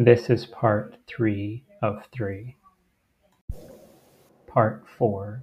This is part three of three. Part four